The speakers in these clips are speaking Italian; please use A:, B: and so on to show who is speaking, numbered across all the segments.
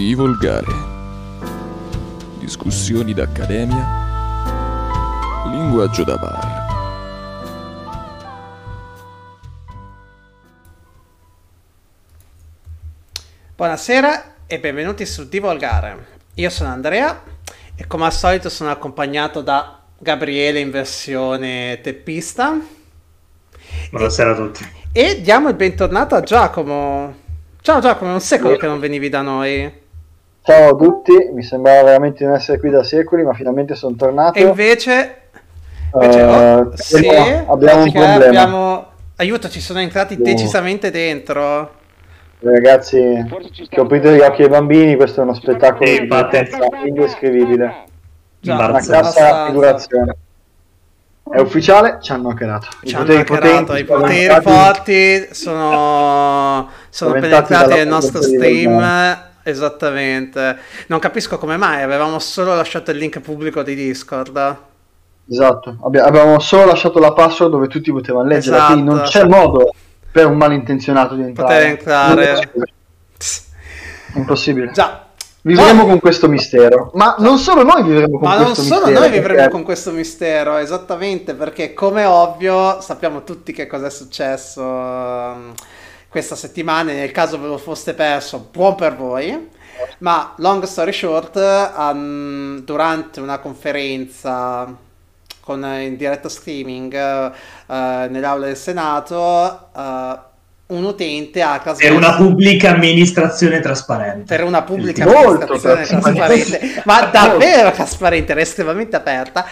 A: Studi volgare. Discussioni d'accademia. Linguaggio da bar.
B: Buonasera e benvenuti su Divolgare. Io sono Andrea e come al solito sono accompagnato da Gabriele in versione teppista
C: Buonasera a tutti.
B: e diamo il bentornato a Giacomo. Ciao Giacomo, è un secolo che non venivi da noi.
D: Ciao a tutti, mi sembrava veramente di non essere qui da secoli, ma finalmente sono tornato.
B: E invece... Invece oh, sì,
D: abbiamo un problema.
B: abbiamo- Aiuto, ci sono entrati
D: Oh.
B: decisamente dentro.
D: Ragazzi, che ho aprito gli occhi ai bambini, questo è uno spettacolo
C: Sì,
D: di bellezza indescrivibile.
B: Già,
D: Una cassa figurazione. È ufficiale, ci hanno hackerato. I
B: Ci hanno hackerato,
D: potenti
B: i poteri forti sono, sono penetrati nel nostro
D: potenza
B: stream. Esattamente. Non capisco come mai, avevamo solo lasciato il link pubblico di Discord.
D: Esatto, Abbia- abbiamo solo lasciato la password dove tutti potevano leggere,
B: Esatto.
D: quindi non c'è modo per un malintenzionato di entrare.
B: Poter entrare.
D: Non impossibile.
B: Già.
D: Vivremo
B: No.
D: con questo mistero, ma non solo noi vivremo con
B: Ma non
D: questo
B: solo
D: mistero.
B: noi vivremo
D: perché-
B: con questo mistero, esattamente, perché come ovvio sappiamo tutti che cosa è successo questa settimana, nel caso ve lo foste perso, buon per voi. Ma long story short, um, durante una conferenza con in diretta streaming eh, eh, nell'aula del Senato, eh, un utente ha
C: Per
B: trasmesso
C: una pubblica amministrazione trasparente.
B: per una pubblica
D: Molto
B: amministrazione
D: trasparente.
B: trasparente, ma davvero trasparente, era estremamente aperta.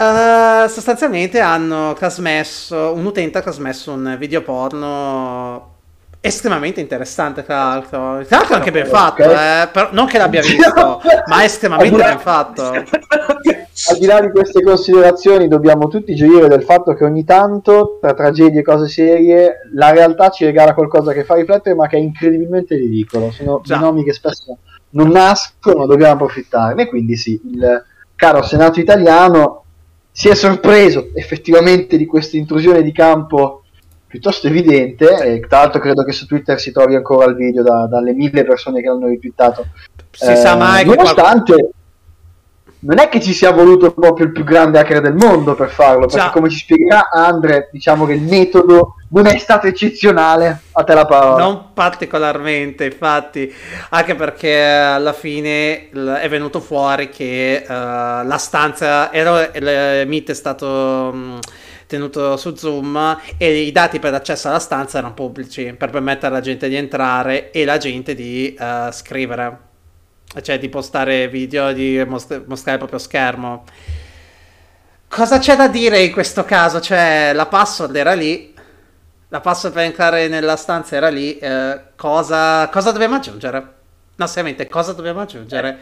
B: Eh, sostanzialmente hanno trasmesso, un utente ha trasmesso un video porno estremamente interessante, tra l'altro. Tra l'altro anche ben fatto, eh, però- non che l'abbia visto, ma estremamente ben fatto.
D: Al di là di queste considerazioni, dobbiamo tutti gioire del fatto che ogni tanto, tra tragedie e cose serie, la realtà ci regala qualcosa che fa riflettere, ma che è incredibilmente ridicolo. Sono
B: Già.
D: binomi che spesso non nascono, dobbiamo approfittarne. Quindi, sì, il caro Senato italiano si è sorpreso effettivamente di questa intrusione di campo piuttosto evidente. E tra l'altro, credo che su Twitter si trovi ancora il video da- dalle mille persone che l'hanno ritwittato.
B: Si sa
D: Eh,
B: mai che qualcuno...
D: non è che ci sia voluto proprio il più grande hacker del mondo per farlo, perché
B: Già.
D: come ci spiegherà Andre, diciamo che il metodo non è stato eccezionale. A te la parola.
B: Non particolarmente, infatti, anche perché alla fine è venuto fuori che eh, la stanza, era, il meet è stato mh, tenuto su Zoom e i dati per l'accesso alla stanza erano pubblici per permettere alla gente di entrare e la gente di eh, scrivere, cioè di postare video, di most- mostrare il proprio schermo. Cosa c'è da dire in questo caso? Cioè, la password era lì, la password per entrare nella stanza era lì. eh, cosa, cosa dobbiamo aggiungere? No, seriamente, cosa dobbiamo aggiungere?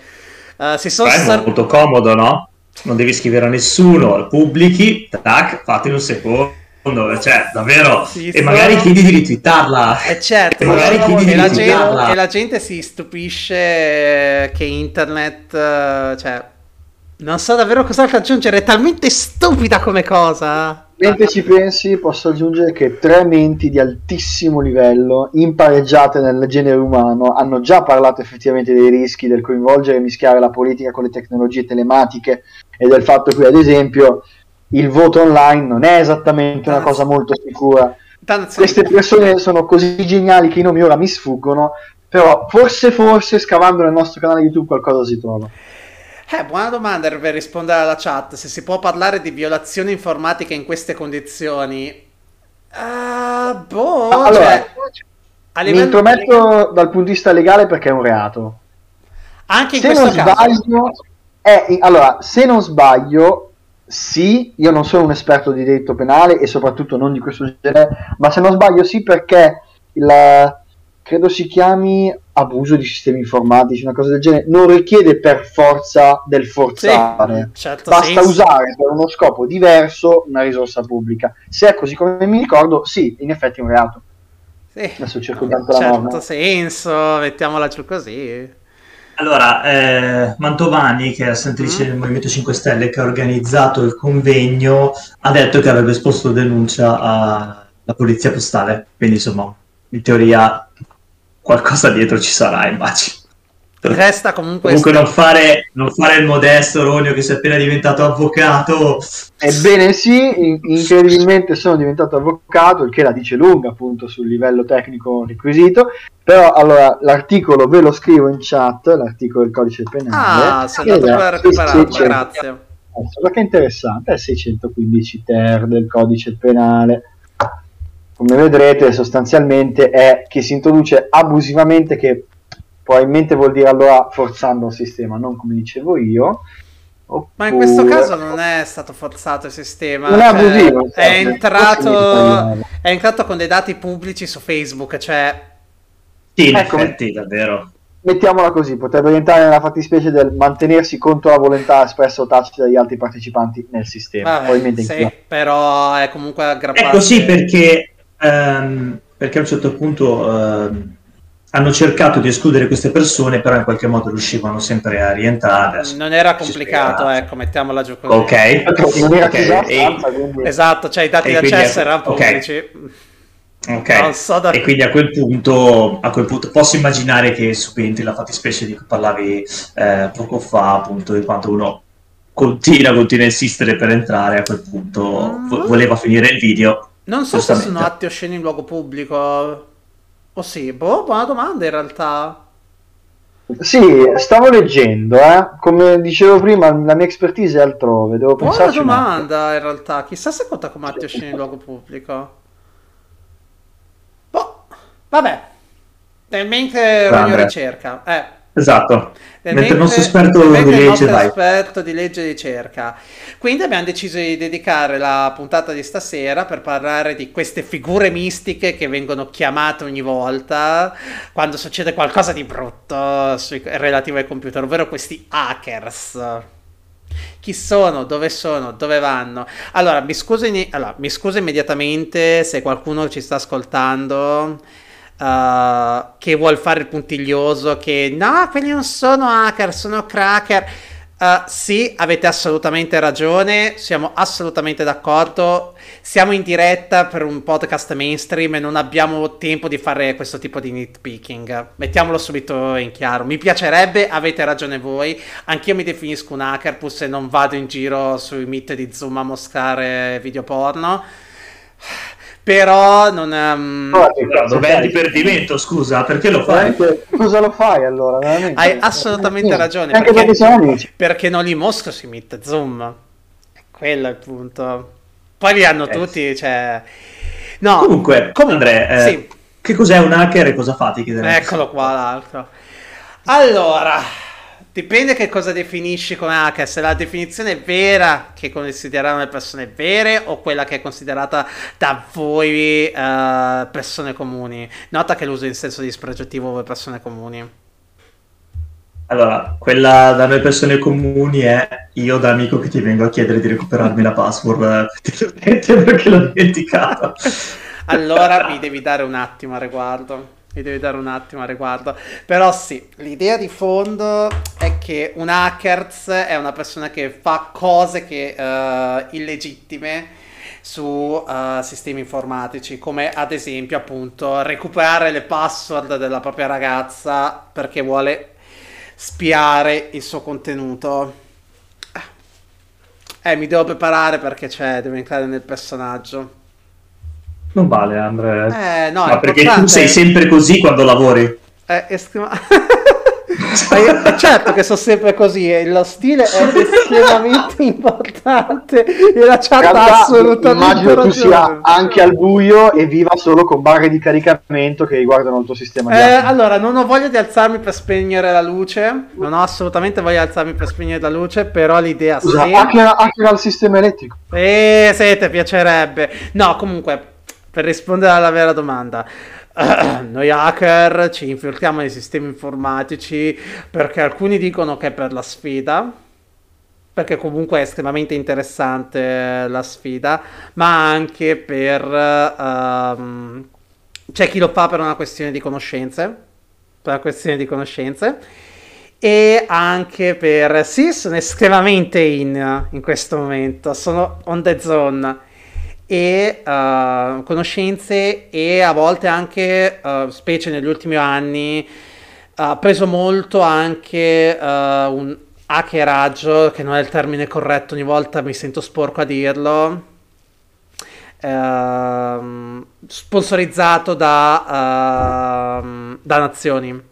B: Eh, si sono
C: È
B: sor-
C: molto comodo, no? Non devi scrivere a nessuno, pubblichi, tac, fate in un secondo. Cioè, davvero.
B: Sì,
C: e
B: sono-
C: magari chiedi di ritwittarla.
B: Eh certo,
C: E magari chiedi di
B: la, gente, e la gente si stupisce che internet, eh, cioè, non so davvero cos'altro aggiungere, è talmente stupida come cosa.
D: Mentre ci pensi, posso aggiungere che tre menti di altissimo livello, impareggiate nel genere umano, hanno già parlato effettivamente dei rischi del coinvolgere e mischiare la politica con le tecnologie telematiche e del fatto che, ad esempio, il voto online non è esattamente una cosa molto sicura. Queste persone sono così geniali che i nomi ora mi sfuggono, però forse, forse, scavando nel nostro canale YouTube qualcosa si trova.
B: Eh, buona domanda per rispondere alla chat. Se si può parlare di violazione informatica in queste condizioni. Ah, boh,
D: Allora,
B: cioè, a
D: mi
B: livello-
D: intrometto dal punto di vista legale perché è un reato.
B: anche in
D: se
B: questo
D: non
B: caso.
D: sbaglio, è- allora, se non sbaglio, sì, io non sono un esperto di diritto penale e soprattutto non di questo genere, ma se non sbaglio sì perché il, credo si chiami abuso di sistemi informatici, una cosa del genere, non richiede per forza del forzare.
B: Sì, certo
D: Basta
B: senso.
D: usare per uno scopo diverso una risorsa pubblica. Se è così come mi ricordo, sì, in effetti è un reato.
B: Sì,
D: Adesso cerco tanto la
B: certo
D: norma.
B: senso, mettiamola giù così.
C: Allora, eh, Mantovani, che è la senatrice
B: Mm.
C: del Movimento 5 Stelle, che ha organizzato il convegno, ha detto che avrebbe esposto denuncia alla polizia postale. Quindi, insomma, in teoria qualcosa dietro ci sarà, immagino.
B: Resta comunque...
C: Comunque non fare, non fare il modesto Ronio che si è appena diventato avvocato.
D: Ebbene sì, incredibilmente sono diventato avvocato, il che la dice lunga appunto sul livello tecnico requisito, però allora l'articolo ve lo scrivo in chat, l'articolo del codice penale.
B: Ah, sono andato per recuperarlo, grazie.
D: Perché è interessante, è 615 ter del codice penale. Come vedrete sostanzialmente è che si introduce abusivamente che probabilmente vuol dire allora forzando il sistema, non come dicevo io.
B: Oppure... Ma in questo caso non è stato forzato il sistema,
D: non è, cioè, abusivo,
B: è, entrato, è entrato con dei dati pubblici su Facebook, cioè...
C: Sì, in ecco, effetti, davvero.
D: Mettiamola così, potrebbe rientrare nella fattispecie del mantenersi contro la volontà espressa o tacita dagli altri partecipanti nel sistema.
B: Vabbè, sì, però è comunque aggrappato.
C: È così perché, um, perché a un certo punto... Uh hanno cercato di escludere queste persone, però in qualche modo riuscivano sempre a rientrare.
B: Non era complicato, ecco, mettiamola giù così.
C: Ok,
D: non era okay. E...
B: Esatto, cioè i dati di accesso erano pubblici.
C: Okay. Ok, so da... e quindi a quel, punto, a quel punto posso immaginare che subentri la fattispecie di cui parlavi eh, poco fa, appunto, di quanto uno continua, continua a insistere per entrare, a quel punto mm. voleva finire il video.
B: Non so se sono atti osceni in luogo pubblico, Oh sì, boh, buona domanda in realtà.
D: Sì, stavo leggendo, eh. come dicevo prima, la mia expertise è altrove. Devo
B: Buona domanda in realtà. Chissà se conta come atti osceni in luogo pubblico. Boh, vabbè. Nel mentre ogni ricerca. Eh.
C: Esatto, mentre il nostro esperto di legge
B: il esperto di legge ricerca. Quindi abbiamo deciso di dedicare la puntata di stasera per parlare di queste figure mistiche che vengono chiamate ogni volta quando succede qualcosa di brutto sui, relativo ai computer, ovvero questi hackers. Chi sono? Dove sono? Dove vanno? Allora, mi scuso, in... allora, mi scuso immediatamente se qualcuno ci sta ascoltando Uh, che vuol fare il puntiglioso, che no, quelli non sono hacker, sono cracker. Uh, sì, avete assolutamente ragione, siamo assolutamente d'accordo. Siamo in diretta per un podcast mainstream e non abbiamo tempo di fare questo tipo di nitpicking. Mettiamolo subito in chiaro. Mi piacerebbe, avete ragione voi. Anch'io mi definisco un hacker, pur se non vado in giro sui meet di Zoom a mostrare video porno però non um...
C: no, dov'è il divertimento scusa perché lo fai?
D: cosa lo fai allora? Veramente?
B: hai assolutamente ragione anche perché, siamo amici. perché non li mostro si mette zoom. Quello è il punto. Poi li hanno eh, tutti cioè
C: no. Comunque, comunque Andrea eh, sì. che cos'è un hacker e cosa fa ti chiederei?
B: Eccolo qua l'altro. Allora Dipende che cosa definisci come hacker, se la definizione è vera che considerano le persone vere o quella che è considerata da voi uh, persone comuni. Nota che l'uso in senso dispregiativo voi persone comuni.
C: Allora, quella da noi persone comuni è io da amico che ti vengo a chiedere di recuperarmi la password perché l'ho dimenticato.
B: allora mi devi dare un attimo a riguardo mi devi dare un attimo a riguardo. Però sì, l'idea di fondo è che un hackers è una persona che fa cose che, uh, illegittime su uh, sistemi informatici, come ad esempio appunto recuperare le password della propria ragazza perché vuole spiare il suo contenuto. Eh, mi devo preparare perché c'è, devo entrare nel personaggio.
C: Non vale, Andrea.
B: Eh, no,
C: Ma perché tu sei sempre così quando lavori.
B: Eh, estrema... certo che sono sempre così e lo stile è estremamente importante. E la chat ha assolutamente
D: immagino tu sia anche al buio e viva solo con barre di caricamento che riguardano il tuo sistema
B: eh, allora non ho voglia di alzarmi per spegnere la luce. Non ho assolutamente voglia di alzarmi per spegnere la luce però l'idea
D: Scusa, sempre... anche, anche al sistema elettrico.
B: Eh se ti piacerebbe. No comunque per rispondere alla vera domanda, noi hacker ci infiltriamo nei sistemi informatici perché alcuni dicono che è per la sfida, perché comunque è estremamente interessante la sfida, ma anche per... Um, c'è chi lo fa per una questione di conoscenze, per una questione di conoscenze, e anche per... Sì, sono estremamente in in questo momento, sono on the zone e uh, conoscenze e a volte anche, uh, specie negli ultimi anni, ha preso molto anche uh, un hackeraggio, che non è il termine corretto, ogni volta mi sento sporco a dirlo, uh, sponsorizzato da, uh, da nazioni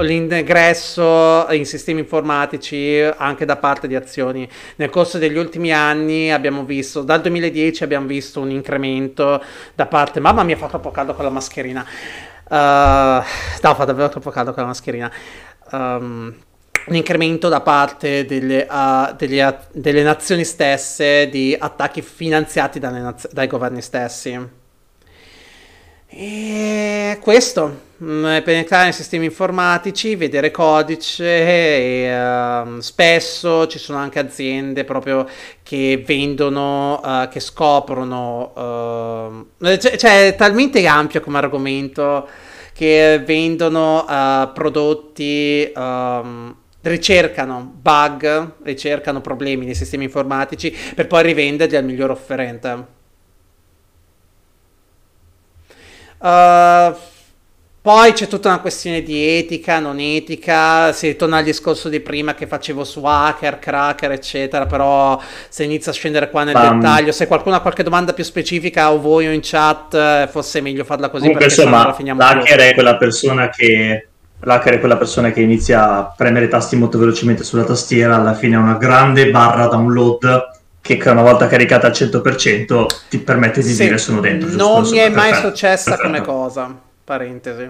B: l'ingresso in sistemi informatici anche da parte di azioni. Nel corso degli ultimi anni abbiamo visto, dal 2010 abbiamo visto un incremento da parte, mamma mia fa troppo caldo con la mascherina, uh, no fa davvero troppo caldo con la mascherina, um, un incremento da parte delle, uh, delle, delle, nazioni stesse di attacchi finanziati naz- dai governi stessi. E questo penetrare nei sistemi informatici, vedere codice e uh, spesso ci sono anche aziende proprio che vendono, uh, che scoprono, uh, cioè, cioè è talmente ampio come argomento che vendono prodotti, um, ricercano bug, ricercano problemi nei sistemi informatici per poi rivenderli al miglior offerente. Uh, poi c'è tutta una questione di etica, non etica, si ritorna al discorso di prima che facevo su hacker, cracker, eccetera, però se inizia a scendere qua nel Bam. dettaglio, se qualcuno ha qualche domanda più specifica o voi o in chat, eh, forse è meglio farla così
C: Comunque, perché insomma, finiamo l'hacker è quella persona che l'hacker è quella persona che inizia a premere i tasti molto velocemente sulla tastiera, alla fine ha una grande barra download che una volta caricata al 100% ti permette di sì, dire sono dentro.
B: Non mi è mai successa come cosa Parentesi.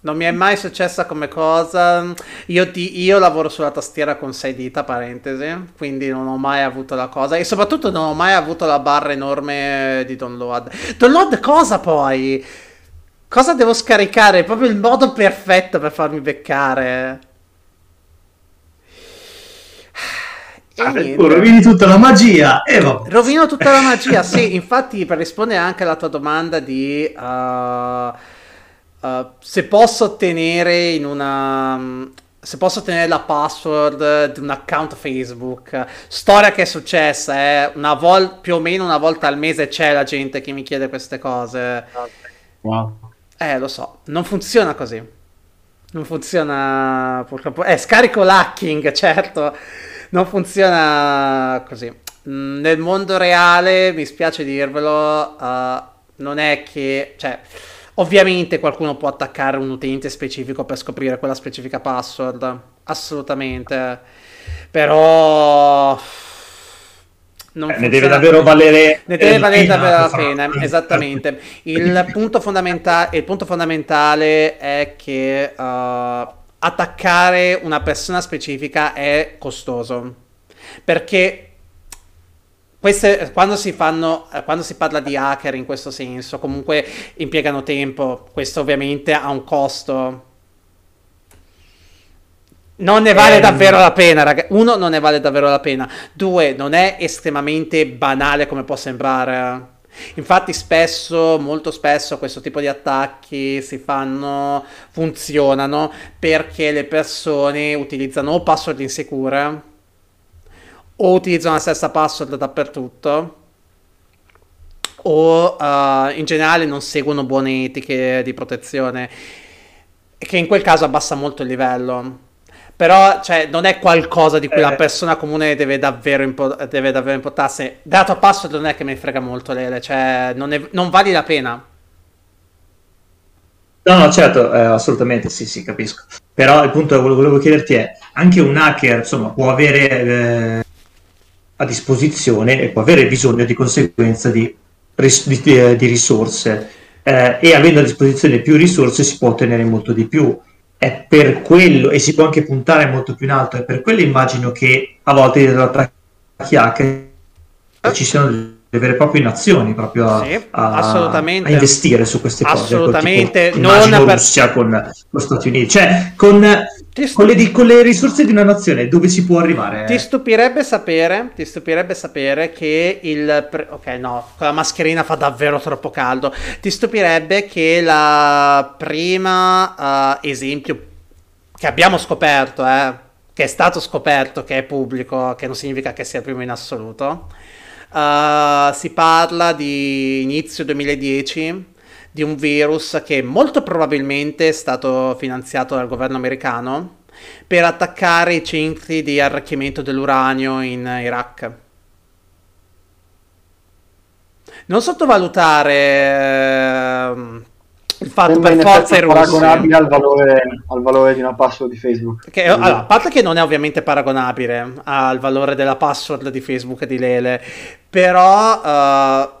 B: Non mi è mai successa come cosa. Io, di, io, lavoro sulla tastiera con 6 dita, parentesi, quindi non ho mai avuto la cosa. E soprattutto non ho mai avuto la barra enorme di download. Download cosa poi? Cosa devo scaricare? È proprio il modo perfetto per farmi beccare.
C: Ah, rovini tutta la magia. Eh,
B: Rovino tutta la magia, sì. Infatti, per rispondere anche alla tua domanda di uh, uh, se posso ottenere in una. Se posso ottenere la password di un account Facebook, storia che è successa, eh, una vol- più o meno una volta al mese c'è la gente che mi chiede queste cose. Wow. Eh, lo so, non funziona così. Non funziona purtroppo. Eh, scarico l'hacking, certo non funziona così. Mm, nel mondo reale, mi spiace dirvelo, uh, non è che... Cioè, ovviamente qualcuno può attaccare un utente specifico per scoprire quella specifica password, assolutamente. Però...
C: Eh, ne deve davvero valere,
B: ne deve valere davvero la pena, esattamente. Il punto, il punto, fondamentale è che uh, attaccare una persona specifica è costoso. Perché queste, quando, si fanno, quando si parla di hacker in questo senso, comunque impiegano tempo. Questo ovviamente ha un costo. Non ne vale eh, davvero la pena, ragazzi. Uno, non ne vale davvero la pena. Due, non è estremamente banale come può sembrare. Infatti spesso, molto spesso questo tipo di attacchi si fanno, funzionano perché le persone utilizzano o password insicure o utilizzano la stessa password dappertutto o uh, in generale non seguono buone etiche di protezione che in quel caso abbassa molto il livello. Però, cioè, non è qualcosa di cui eh. la persona comune deve davvero, impo- deve davvero importarsi. Dato a password non è che mi frega molto, Lele, cioè, non, è, non vale la pena.
C: No, no, certo, eh, assolutamente, sì, sì, capisco. Però il punto che volevo chiederti è, anche un hacker, insomma, può avere eh, a disposizione e può avere bisogno di conseguenza di, ris- di, di risorse. Eh, e avendo a disposizione più risorse si può ottenere molto di più è per quello, e si può anche puntare molto più in alto, è per quello immagino che a volte dietro l'attacchi hacker ci siano delle vere e proprie nazioni proprio a, sì, a, a investire su queste cose.
B: Assolutamente,
C: tipo, non per... Russia con, con Stati Uniti, cioè con, con, le, con, le, risorse di una nazione dove si può arrivare.
B: Ti stupirebbe sapere, ti stupirebbe sapere che il... Pre... Ok, no, con la mascherina fa davvero troppo caldo. Ti stupirebbe che la prima uh, esempio che abbiamo scoperto, eh, che è stato scoperto, che è pubblico, che non significa che sia il primo in assoluto, Uh, si parla di inizio 2010 di un virus che molto probabilmente è stato finanziato dal governo americano per attaccare i centri di arricchimento dell'uranio in Iraq. Non sottovalutare eh, il fatto Sembra per forza russi
D: paragonabile al valore, al valore, di una password di Facebook
B: che, allora, a parte che non è ovviamente paragonabile al valore della password di Facebook di Lele però uh,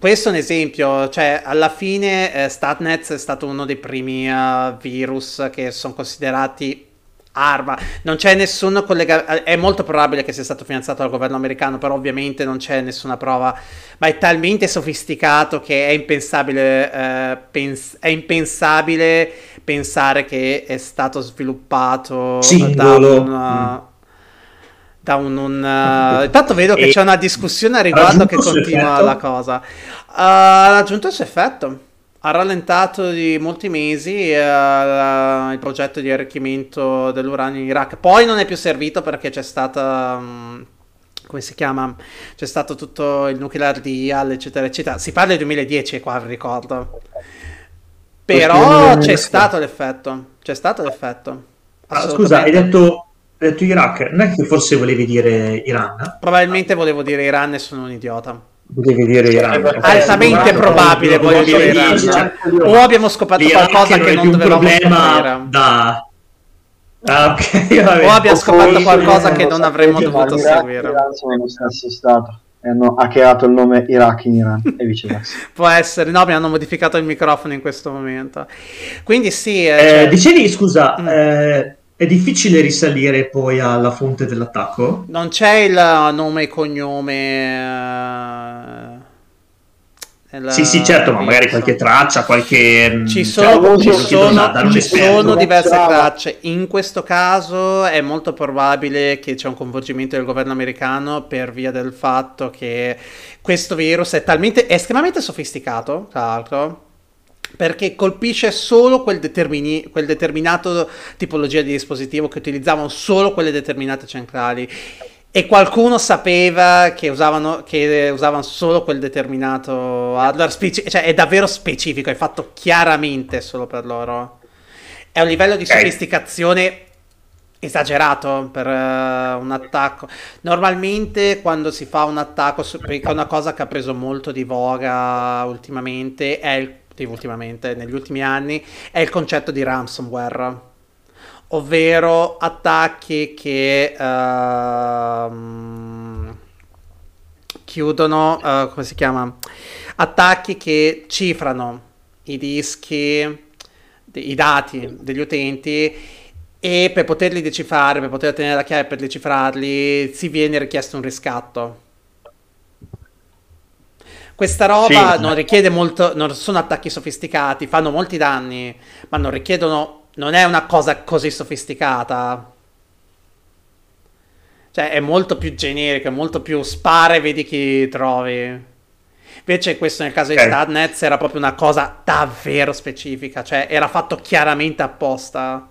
B: questo è un esempio cioè alla fine eh, Statnet è stato uno dei primi uh, virus che sono considerati arma. Non c'è nessun collegamento. È molto probabile che sia stato finanziato dal governo americano, però ovviamente non c'è nessuna prova. Ma è talmente sofisticato che è impensabile, eh, pens- è impensabile pensare che è stato sviluppato
C: Singolo.
B: da un. Uh, da un, un uh... intanto vedo che c'è una discussione a riguardo che continua la cosa. Uh, ha raggiunto il suo effetto ha rallentato di molti mesi eh, il progetto di arricchimento dell'uranio in Iraq. Poi non è più servito perché c'è stata. Um, come si chiama? C'è stato tutto il nuclear deal, eccetera, eccetera. Si parla del 2010 qua, ricordo. Però c'è stato l'effetto. C'è stato l'effetto.
C: Ah, scusa, hai detto, hai detto Iraq. Non è che forse volevi dire Iran?
B: Probabilmente volevo dire Iran e sono un idiota.
C: Devi dire Iran.
B: Eh, altamente probabile, voglio dire Iran. Cioè, o abbiamo scoperto qualcosa che non, non dovevamo scoprire.
C: Da...
B: Ah, okay, o abbiamo scoperto qualcosa che non avremmo dovuto seguire.
D: Iran sono lo stesso stato e hanno hackeato il nome Iraq in Iran e viceversa.
B: Può essere, no, mi hanno modificato il microfono in questo momento. Quindi sì.
C: Eh, cioè... dicevi, scusa, mm. eh, è difficile risalire poi alla fonte dell'attacco?
B: Non c'è il nome e cognome.
C: Uh, sì, sì, certo, ma magari qualche traccia, qualche.
B: Mm, ci cioè, sono, ci sono, ci sono diverse tracce. In questo caso è molto probabile che c'è un coinvolgimento del governo americano per via del fatto che questo virus è talmente è estremamente sofisticato, tra l'altro perché colpisce solo quel, determini- quel determinato tipologia di dispositivo che utilizzavano solo quelle determinate centrali e qualcuno sapeva che usavano, che usavano solo quel determinato hardware speci- cioè è davvero specifico, è fatto chiaramente solo per loro. È un livello di sofisticazione esagerato per uh, un attacco. Normalmente quando si fa un attacco, perché è una cosa che ha preso molto di voga ultimamente, è il ultimamente, negli ultimi anni, è il concetto di ransomware, ovvero attacchi che uh, chiudono, uh, come si chiama? Attacchi che cifrano i dischi, i dati degli utenti e per poterli decifrare, per poter tenere la chiave per decifrarli, si viene richiesto un riscatto questa roba sì. non richiede molto, non sono attacchi sofisticati, fanno molti danni, ma non richiedono, non è una cosa così sofisticata. Cioè è molto più generico, è molto più spara e vedi chi trovi. Invece questo nel caso okay. di Statnets era proprio una cosa davvero specifica, cioè era fatto chiaramente apposta.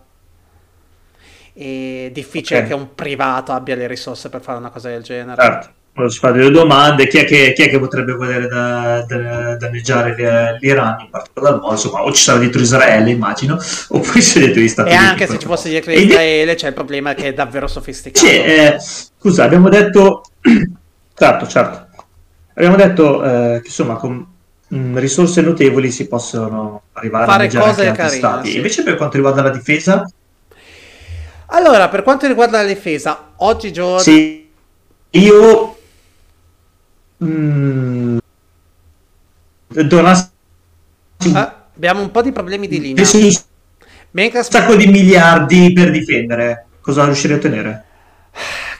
B: E difficile okay. che un privato abbia le risorse per fare una cosa del genere.
C: Certo si fa delle domande, chi è che, chi è che potrebbe volere da, da, danneggiare l'Iran in particolar modo, insomma, o ci sarà dietro Israele, immagino, oppure c'è dietro gli Stati
B: e Uniti. E anche se ci fosse dietro Israele c'è il problema che è davvero sofisticato.
C: Sì, eh, scusa, abbiamo detto, certo, certo, abbiamo detto eh, che insomma con mm, risorse notevoli si possono arrivare
B: Fare
C: a
B: cose anche carine,
C: stati. Sì. Invece per quanto riguarda la difesa...
B: Allora, per quanto riguarda la difesa, oggigiorno...
C: Sì, io Mm.
B: Donassi... Ah, abbiamo un po' di problemi di linea.
C: Mentre... Un sacco di miliardi per difendere. Cosa riuscirei a ottenere?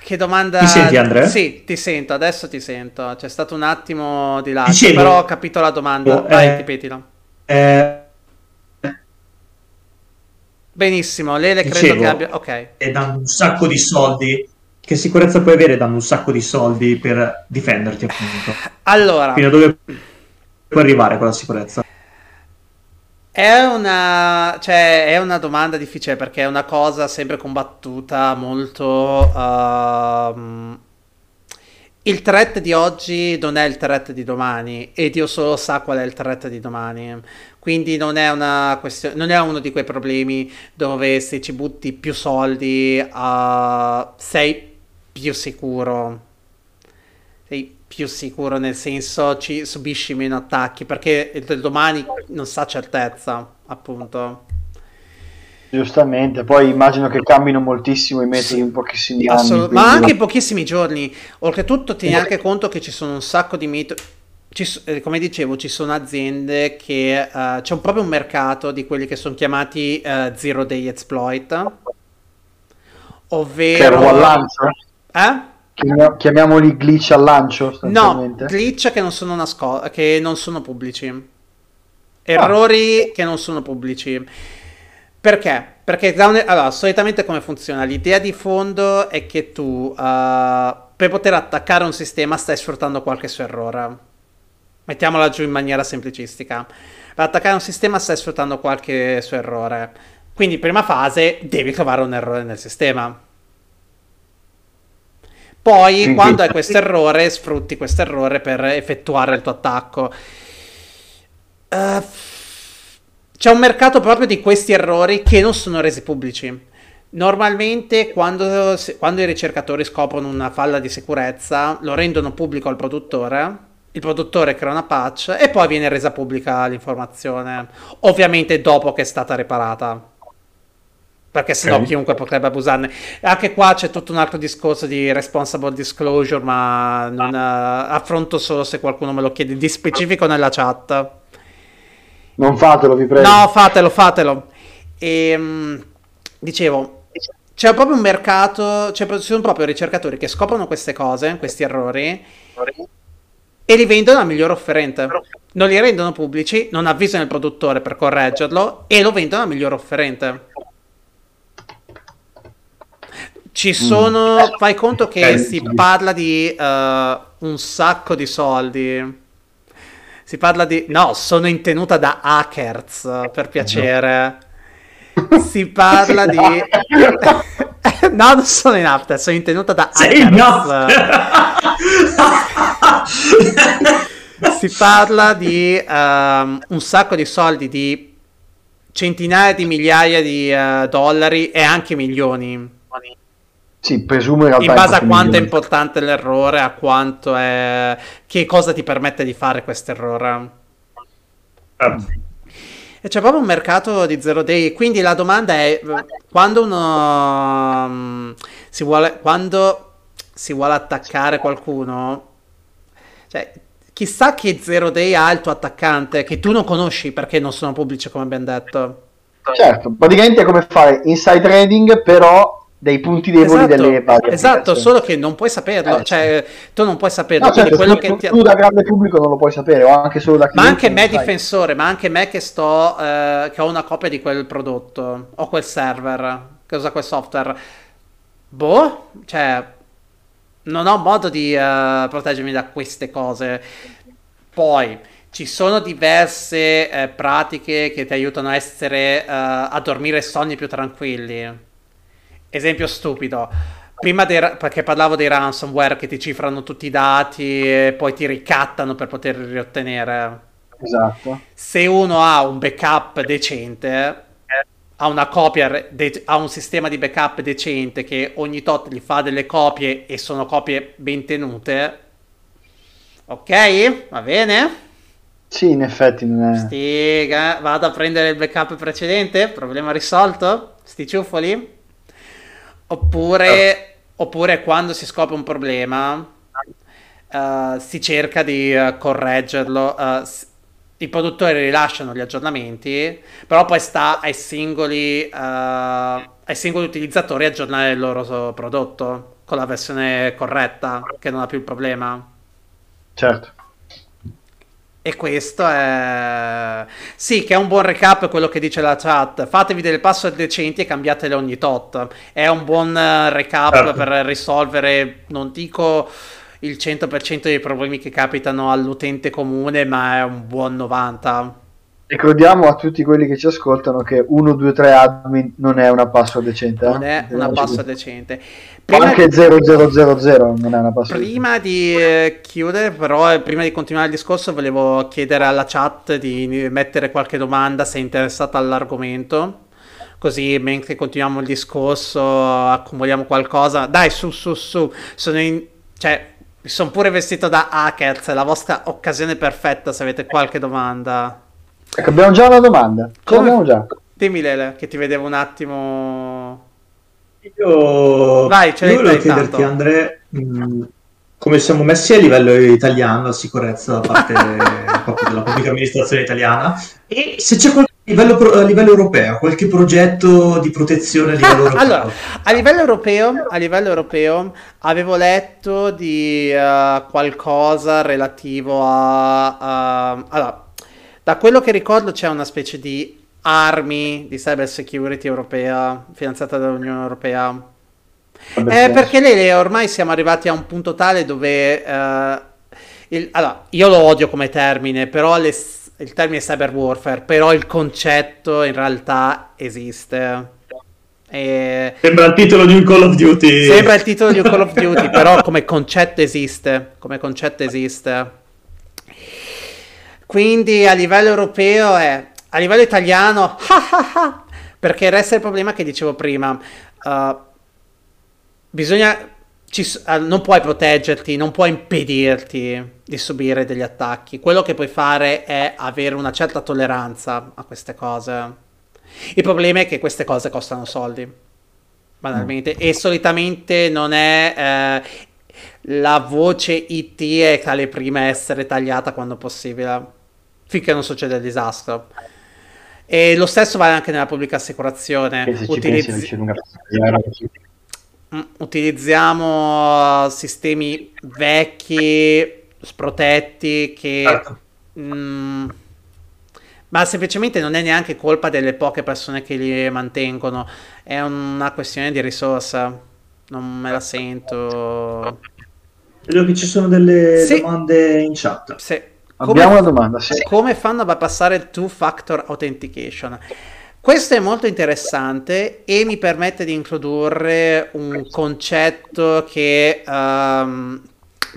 B: Che domanda...
C: Mi senti Andrea?
B: Sì, ti sento, adesso ti sento. C'è stato un attimo di là, però ho capito la domanda. Oh, Vai, eh, ripetila.
C: Eh...
B: Benissimo, Lele Dicevo, credo che abbia... Ok.
C: E danno un sacco di soldi che sicurezza puoi avere dando un sacco di soldi per difenderti, appunto?
B: Allora,
C: fino a dove puoi arrivare con la sicurezza?
B: È una, cioè, è una domanda difficile perché è una cosa sempre combattuta molto. Uh, il threat di oggi non è il threat di domani e Dio solo sa qual è il threat di domani. Quindi non è una questione, non è uno di quei problemi dove se ci butti più soldi uh, sei più sicuro. Sei più sicuro nel senso ci subisci meno attacchi perché il domani non sa certezza, appunto.
D: Giustamente, poi immagino che cambino moltissimo i metodi sì, in pochissimi anni.
B: Quindi... Ma anche in pochissimi giorni. Oltretutto tieni anche conto che ci sono un sacco di metodi. Ci, eh, come dicevo, ci sono aziende che uh, c'è un, proprio un mercato di quelli che sono chiamati uh, zero day exploit, ovvero.
D: Che? Eh? Chiamiamoli glitch al lancio?
B: No, glitch che non sono, nasco- che non sono pubblici, errori ah. che non sono pubblici. Perché? Perché allora, solitamente come funziona? L'idea di fondo è che tu uh, per poter attaccare un sistema stai sfruttando qualche suo errore. Mettiamola giù in maniera semplicistica. Per attaccare un sistema stai sfruttando qualche suo errore. Quindi, prima fase, devi trovare un errore nel sistema. Poi, quando hai questo errore, sfrutti questo errore per effettuare il tuo attacco. Uh, c'è un mercato proprio di questi errori che non sono resi pubblici. Normalmente quando, quando, i ricercatori scoprono una falla di sicurezza lo rendono pubblico al produttore, il produttore crea una patch e poi viene resa pubblica l'informazione, ovviamente dopo che è stata riparata. Perché sennò okay. chiunque potrebbe abusarne. Anche qua c'è tutto un altro discorso di responsible disclosure, ma non, uh, affronto solo se qualcuno me lo chiede di specifico nella chat.
D: Non fatelo, vi prego.
B: No, fatelo, fatelo. E, um, dicevo, c'è proprio un mercato, ci sono proprio ricercatori che scoprono queste cose, questi errori, e li vendono a miglior offerente. Non li rendono pubblici, non avvisano il produttore per correggerlo e lo vendono a miglior offerente. Ci sono, mm. fai conto che si parla di uh, un sacco di soldi si parla di... No, sono in tenuta da hackers, per piacere. Si parla di... no, non sono in after, sono in tenuta da hackers. si parla di um, un sacco di soldi, di centinaia di migliaia di uh, dollari e anche milioni
D: sì, presumo in
B: realtà. In base a quanto è importante l'errore, a quanto è. che cosa ti permette di fare questo errore. Ah. E c'è proprio un mercato di zero day. Quindi la domanda è: quando uno um, si vuole. quando si vuole attaccare qualcuno, cioè, chissà che zero day ha il tuo attaccante che tu non conosci perché non sono pubblici, come abbiamo detto.
D: Certo, praticamente è come fare inside trading, però dei punti deboli
B: esatto,
D: delle varie
B: esatto solo che non puoi saperlo eh, cioè tu non puoi saperlo
D: no, certo, quello tu, che ti... tu da grande pubblico non lo puoi sapere o anche solo da
B: cliente ma anche me difensore ma anche me che sto eh, che ho una copia di quel prodotto o quel server che usa quel software. Boh cioè non ho modo di uh, proteggermi da queste cose. Poi ci sono diverse eh, pratiche che ti aiutano a essere uh, a dormire sonni più tranquilli Esempio stupido. Prima dei, perché parlavo dei ransomware che ti cifrano tutti i dati e poi ti ricattano per poterli riottenere.
D: Esatto.
B: Se uno ha un backup decente, ha una copia, de- ha un sistema di backup decente che ogni tot gli fa delle copie e sono copie ben tenute. Ok? Va bene?
D: Sì, in effetti non è.
B: Stiga, vado a prendere il backup precedente. Problema risolto? Sti ciuffoli? Oppure, oh. oppure quando si scopre un problema, uh, si cerca di uh, correggerlo. Uh, I produttori rilasciano gli aggiornamenti, però poi sta ai singoli, ai singoli utilizzatori aggiornare il loro prodotto con la versione corretta, che non ha più il problema.
D: Certo.
B: E questo è... Sì, che è un buon recap quello che dice la chat. Fatevi delle password decenti e cambiatele ogni tot. È un buon eh, recap certo. per risolvere, non dico il 100% dei problemi che capitano all'utente comune, ma è un buon 90%.
D: Ricordiamo a tutti quelli che ci ascoltano che 1, 2, 3 admin non è una password decente.
B: Non eh? è una password decente.
D: Prima Anche di... 0000 non è una password
B: Prima di eh, chiudere, però, eh, prima di continuare il discorso, volevo chiedere alla chat di mettere qualche domanda se è interessata all'argomento. Così mentre continuiamo il discorso, accumuliamo qualcosa. Dai, su, su, su. Sono in... Cioè, mi sono pure vestito da hackers. È la vostra occasione perfetta se avete qualche domanda.
D: Ecco, abbiamo già una domanda. Come? Già.
B: Dimmi Lele, che ti vedevo un attimo...
C: Io, Vai, io volevo chiederti tanto. Andrea, mm, come siamo messi a livello italiano, la sicurezza da parte della pubblica amministrazione italiana e se c'è qualche livello, a livello europeo, qualche progetto di protezione a livello europeo?
B: Allora, a livello europeo, a livello europeo avevo letto di uh, qualcosa relativo a... Uh, allora, da quello che ricordo c'è una specie di armi di cyber security europea finanziata dall'Unione Europea. Eh, perché lei, ormai siamo arrivati a un punto tale dove... Uh, il, allora, io lo odio come termine, però le, il termine cyber warfare, però il concetto in realtà esiste.
C: E... Sembra il titolo di un Call of Duty.
B: Sembra il titolo di un Call of Duty, però come concetto esiste. Come concetto esiste. Quindi a livello europeo è, a livello italiano, perché resta il problema che dicevo prima, uh, bisogna, ci, uh, non puoi proteggerti, non puoi impedirti di subire degli attacchi, quello che puoi fare è avere una certa tolleranza a queste cose. Il problema è che queste cose costano soldi, banalmente, mm. e solitamente non è... Eh, la voce IT è tra le prime a essere tagliata quando possibile finché non succede il disastro. E lo stesso vale anche nella pubblica assicurazione. Utilizzi... Mm, utilizziamo sistemi vecchi, sprotetti, che... Certo. Mm, ma semplicemente non è neanche colpa delle poche persone che li mantengono, è una questione di risorsa. Non me la sento.
C: Vedo che ci sono delle sì. domande in chat.
B: Sì.
D: Abbiamo una domanda. Sì.
B: Come fanno a bypassare il two-factor authentication? Questo è molto interessante e mi permette di introdurre un concetto che um,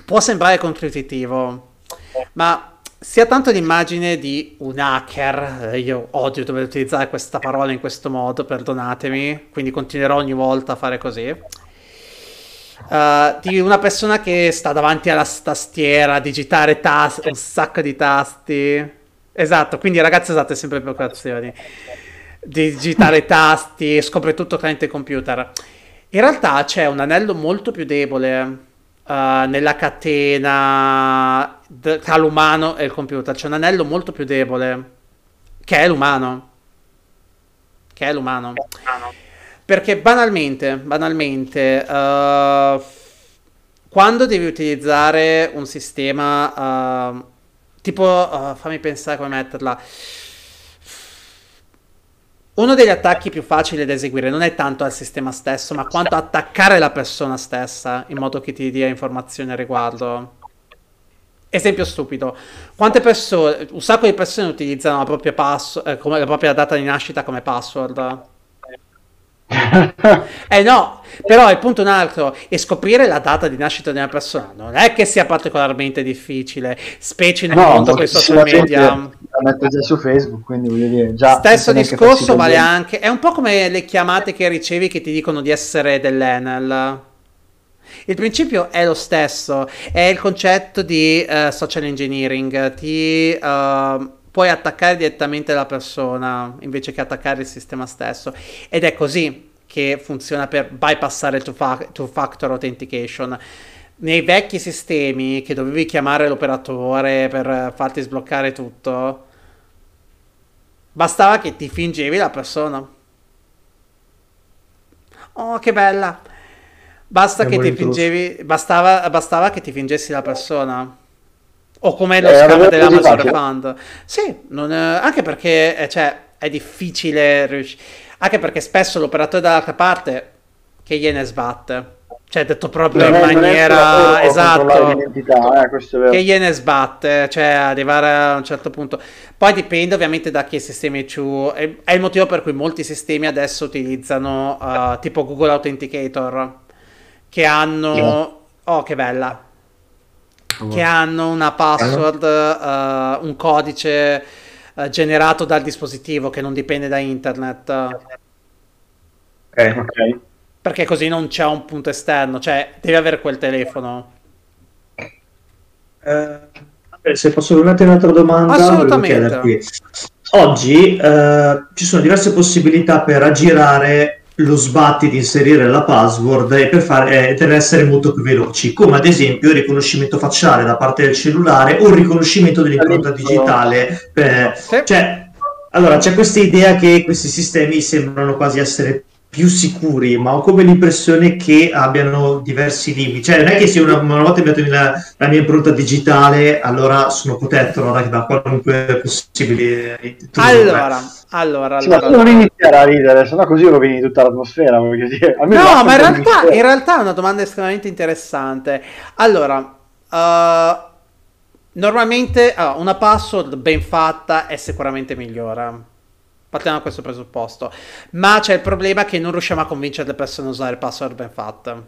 B: può sembrare controintuitivo, ma sia tanto l'immagine di un hacker, io odio dover utilizzare questa parola in questo modo, perdonatemi, quindi continuerò ogni volta a fare così uh, di una persona che sta davanti alla tastiera a digitare tasti, un sacco di tasti. Esatto, quindi ragazzi usate sempre le preoccupazioni. Digitare tasti, scopre tutto tramite computer. In realtà c'è un anello molto più debole uh, nella catena d- tra l'umano e il computer. C'è un anello molto più debole, che è l'umano. Che è l'umano. Perché banalmente, banalmente, uh, quando devi utilizzare un sistema uh, tipo, uh, fammi pensare come metterla. Uno degli attacchi più facili da eseguire non è tanto al sistema stesso, ma quanto attaccare la persona stessa in modo che ti dia informazioni al riguardo. Esempio stupido, quante persone, un sacco di persone utilizzano la propria, pass- eh, come, la propria data di nascita come password eh no, però il punto è un altro, e scoprire la data di nascita di una persona non è che sia particolarmente difficile, specie nel no, mondo con i social media.
D: La metto già su Facebook, quindi voglio dire, già...
B: Stesso discorso vale anche, è un po' come le chiamate che ricevi che ti dicono di essere dell'Enel. Il principio è lo stesso, è il concetto di uh, social engineering, ti... Uh, puoi attaccare direttamente la persona invece che attaccare il sistema stesso. Ed è così che funziona per bypassare il two-factor authentication. Nei vecchi sistemi che dovevi chiamare l'operatore per farti sbloccare tutto, bastava che ti fingevi la persona. Oh, che bella! Basta che ti fingevi, bastava, bastava che ti fingessi la persona o come lo eh, scambio dell'Amazon Refund. Sì, non, anche perché eh, cioè, è difficile riuscire. Anche perché spesso l'operatore dall'altra parte che gliene sbatte. Cioè, detto proprio in maniera esatta, eh, che gliene sbatte, cioè arrivare a un certo punto. Poi dipende ovviamente da che sistemi tu. È, è il motivo per cui molti sistemi adesso utilizzano uh, tipo Google Authenticator, che hanno. Yeah. Oh, che bella! Che hanno una password, uh, un codice uh, generato dal dispositivo che non dipende da internet.
C: Ok, ok
B: perché così non c'è un punto esterno, cioè devi avere quel telefono.
C: Eh, se posso farti un'altra domanda,
B: assolutamente.
C: Oggi eh, ci sono diverse possibilità per aggirare lo sbatti di inserire la password e per, fare, per essere molto più veloci, come ad esempio il riconoscimento facciale da parte del cellulare o il riconoscimento dell'impronta digitale. Per, sì. cioè, allora, c'è questa idea che questi sistemi sembrano quasi essere più sicuri, ma ho come l'impressione che abbiano diversi limiti. Cioè, non è che se una, una volta metto la, la, mia impronta digitale, allora sono protetto no? da, da qualunque possibile.
B: Allora, allora,
D: sì, allora, non iniziare a ridere, sennò così rovini tutta l'atmosfera. Dire,
B: no, ma in realtà, in realtà, è una domanda estremamente interessante. Allora, uh, normalmente uh, una password ben fatta è sicuramente migliore Partiamo da questo presupposto. Ma c'è il problema che non riusciamo a convincere le persone a usare password ben fatte.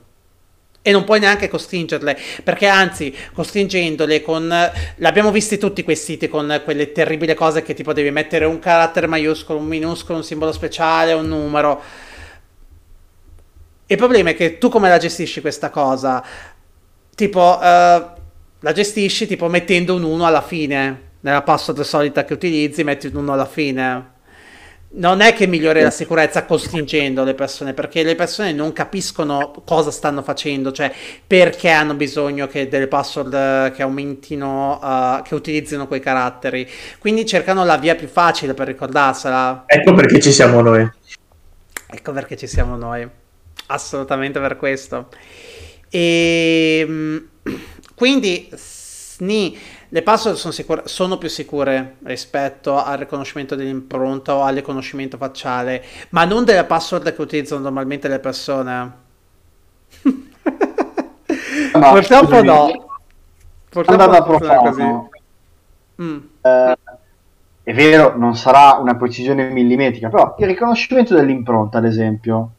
B: E non puoi neanche costringerle, perché anzi, costringendole con... L'abbiamo visti tutti quei siti con quelle terribili cose che tipo devi mettere un carattere maiuscolo, un minuscolo, un simbolo speciale, un numero. Il problema è che tu come la gestisci questa cosa? Tipo, uh, la gestisci tipo mettendo un 1 alla fine. Nella password solita che utilizzi metti un 1 alla fine non è che migliori la sicurezza costringendo le persone, perché le persone non capiscono cosa stanno facendo, cioè perché hanno bisogno che delle password che aumentino, uh, che utilizzino quei caratteri. Quindi cercano la via più facile per ricordarsela.
C: Ecco perché ci siamo noi.
B: Ecco perché ci siamo noi. Assolutamente per questo. E ehm, quindi, sni le password sono, sicure, sono, più sicure rispetto al riconoscimento dell'impronta o al riconoscimento facciale, ma non delle password che utilizzano normalmente le persone. Ma, Purtroppo scusami, no.
D: Purtroppo non così. Mm. Eh, è vero, non sarà una precisione millimetrica, però il riconoscimento dell'impronta, ad esempio,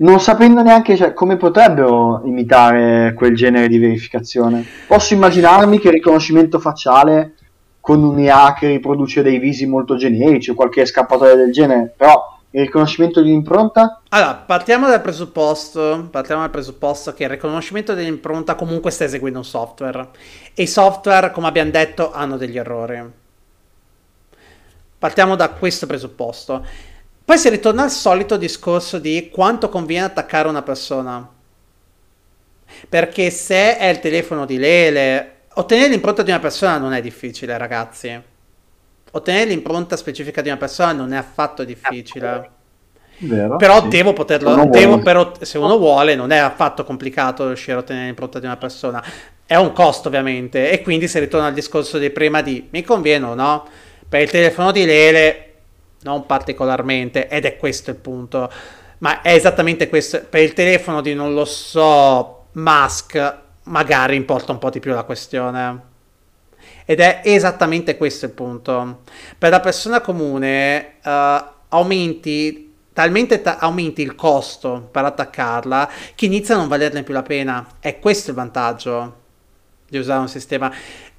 D: non sapendo neanche cioè, come potrebbero imitare quel genere di verificazione. Posso immaginarmi che il riconoscimento facciale con un'IA che riproduce dei visi molto generici o qualche scappatoia del genere, però il riconoscimento dell'impronta?
B: Allora, partiamo dal presupposto, partiamo dal presupposto che il riconoscimento dell'impronta comunque sta eseguendo un software e i software, come abbiamo detto, hanno degli errori. Partiamo da questo presupposto. Poi si ritorna al solito discorso di quanto conviene attaccare una persona. Perché se è il telefono di Lele, ottenere l'impronta di una persona non è difficile, ragazzi. Ottenere l'impronta specifica di una persona non è affatto difficile. Vero, però sì. devo poterlo, devo però, se uno vuole, non è affatto complicato riuscire a ottenere l'impronta di una persona. È un costo, ovviamente, e quindi si ritorna al discorso di prima di mi conviene o no? Per il telefono di Lele non particolarmente, ed è questo il punto. Ma è esattamente questo. Per il telefono di non lo so, Musk, magari importa un po' di più la questione. Ed è esattamente questo il punto. Per la persona comune uh, aumenti talmente ta- aumenti il costo per attaccarla che inizia a non valerne più la pena. È questo il vantaggio di usare un sistema.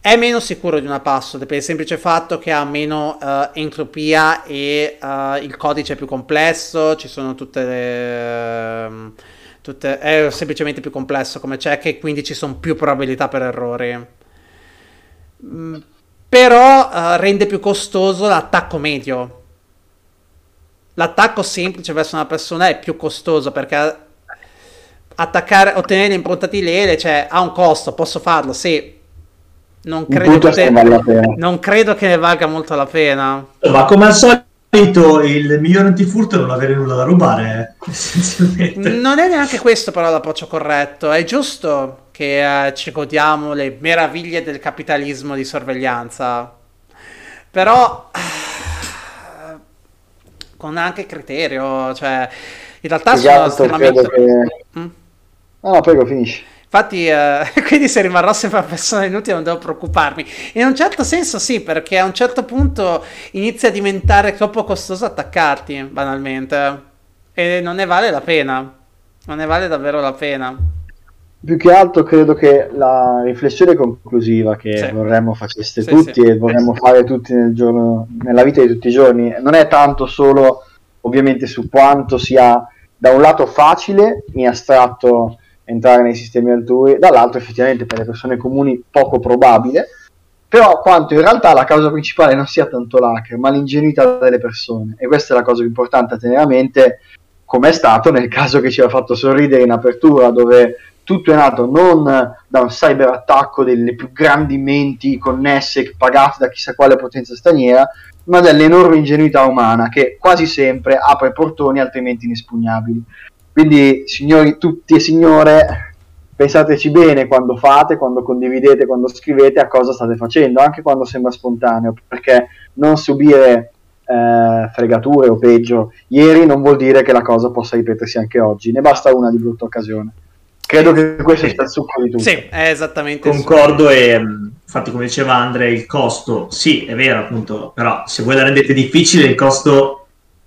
B: È meno sicuro di una password per il semplice fatto che ha meno uh, entropia e uh, il codice è più complesso, ci sono tutte le... Uh, tutte, è semplicemente più complesso come check e quindi ci sono più probabilità per errori. Mm, però uh, rende più costoso l'attacco medio. L'attacco semplice verso una persona è più costoso perché attaccare, ottenere Lele, cioè ha un costo, posso farlo, sì, non credo, che, non credo che ne valga molto la pena.
C: Ma come al solito il miglior antifurto è non avere nulla da rubare.
B: Eh, non è neanche questo però l'approccio corretto. È giusto che eh, ci godiamo le meraviglie del capitalismo di sorveglianza. Però eh, con anche criterio, cioè in realtà
D: esatto, sono estremamente... Che... Mm? No, no, prego, finisci.
B: Infatti, eh, quindi se rimarrò sempre una persona inutile non devo preoccuparmi. In un certo senso sì, perché a un certo punto inizia a diventare troppo costoso attaccarti, banalmente. E non ne vale la pena. Non ne vale davvero la pena.
D: Più che altro credo che la riflessione conclusiva che sì. vorremmo faceste sì, tutti sì. e vorremmo fare tutti nel giorno, nella vita di tutti i giorni non è tanto solo ovviamente su quanto sia da un lato facile in astratto entrare nei sistemi altrui, dall'altro effettivamente per le persone comuni poco probabile, però quanto in realtà la causa principale non sia tanto l'hacker, ma l'ingenuità delle persone. E questa è la cosa più importante a tenere a mente, come è stato nel caso che ci ha fatto sorridere in apertura, dove tutto è nato non da un cyberattacco delle più grandi menti connesse pagate da chissà quale potenza straniera, ma dall'enorme ingenuità umana che quasi sempre apre portoni altrimenti inespugnabili. Quindi, signori tutti e signore, pensateci bene quando fate, quando condividete, quando scrivete a cosa state facendo, anche quando sembra spontaneo, perché non subire eh, fregature o peggio ieri non vuol dire che la cosa possa ripetersi anche oggi, ne basta una di brutta occasione. Credo che questo sia il succo di tutto.
B: Sì, è esattamente
C: Concordo e mm, infatti come diceva Andre il costo, sì è vero appunto, però se voi la rendete difficile il costo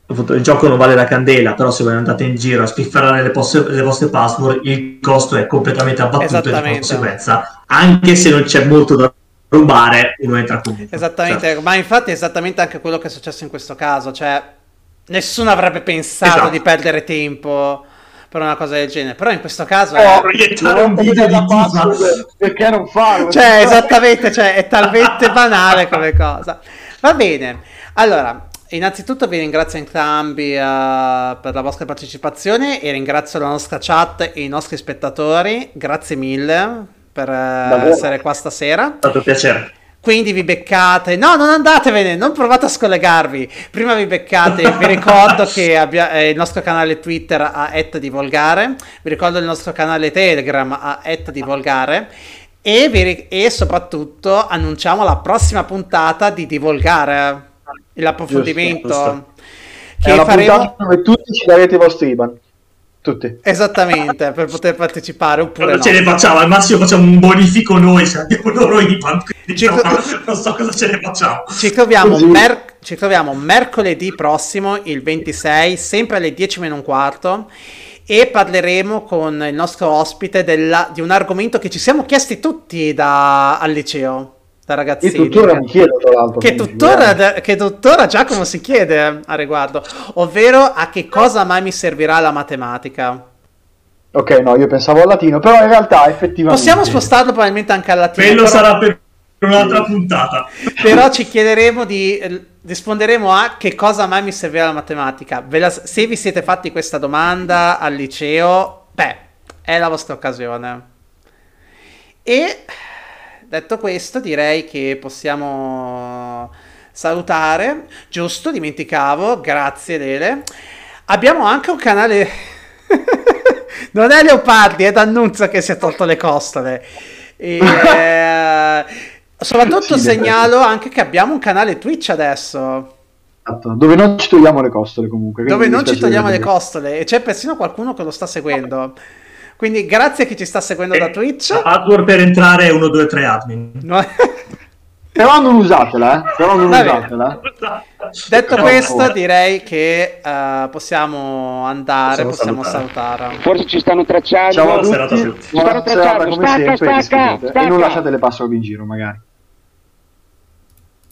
C: il gioco non vale la candela, però se voi andate in giro a spifferare le, posse, le vostre password, il costo è completamente abbattuto di conseguenza, anche se non c'è molto da rubare, uno entra comunque.
B: Esattamente, cioè. ma infatti è esattamente anche quello che è successo in questo caso, cioè nessuno avrebbe pensato esatto. di perdere tempo per una cosa del genere. Però in questo caso
D: oh, è... un video di password, perché non farlo?
B: Cioè, esattamente, cioè, è talmente banale come cosa. Va bene. Allora, Innanzitutto vi ringrazio entrambi uh, per la vostra partecipazione e ringrazio la nostra chat e i nostri spettatori. Grazie mille per uh, essere qua stasera. È
C: stato un piacere.
B: Quindi vi beccate, no, non andatevene, non provate a scollegarvi. Prima vi beccate, vi ricordo che abbia, eh, il nostro canale Twitter a @divolgare, vi ricordo il nostro canale Telegram a @divolgare e, vi, e soprattutto annunciamo la prossima puntata di Divolgare l'approfondimento. Giusto, giusto.
D: Che È faremo... dove tutti ci darete i vostri IBAN. Tutti.
B: Esattamente, per poter partecipare oppure
C: non
B: no.
C: ce ne facciamo, al massimo facciamo un bonifico noi se abbiamo loro i IBAN. Diciamo, non so cosa ce ne facciamo.
B: Ci troviamo, mer- ci troviamo mercoledì prossimo, il 26, sempre alle 10 meno un quarto e parleremo con il nostro ospite della, di un argomento che ci siamo chiesti tutti da, al liceo da ragazzini.
D: Io tuttora mi chiedo, tra l'altro.
B: Che tuttora, che tuttora Giacomo si chiede a riguardo, ovvero a che cosa mai mi servirà la matematica.
D: Ok, no, io pensavo al latino, però in realtà effettivamente...
B: Possiamo spostarlo probabilmente anche al latino.
C: Quello
B: però...
C: sarà per un'altra puntata.
B: Però ci chiederemo di... risponderemo a che cosa mai mi servirà la matematica. La... se vi siete fatti questa domanda al liceo, beh, è la vostra occasione. E Detto questo, direi che possiamo salutare. Giusto, dimenticavo, grazie Dele. Abbiamo anche un canale... non è Leopardi, è D'Annunzio che si è tolto le costole. E, eh, soprattutto segnalo anche che abbiamo un canale Twitch adesso.
D: Esatto, dove non ci togliamo le costole comunque.
B: Dove non ci togliamo le costole e c'è persino qualcuno che lo sta seguendo. Quindi grazie a chi ci sta seguendo e da Twitch.
C: Password per entrare 1, 2, 3 admin. No.
D: Però non usatela, eh. Però non usatela.
B: Detto questo, direi che uh, possiamo andare, possiamo, possiamo salutare.
A: Forse ci stanno tracciando.
D: Ciao a tutti. Ci stanno tracciando. Come stacca, sempre, stacca, stacca. E non lasciate le password in giro, magari.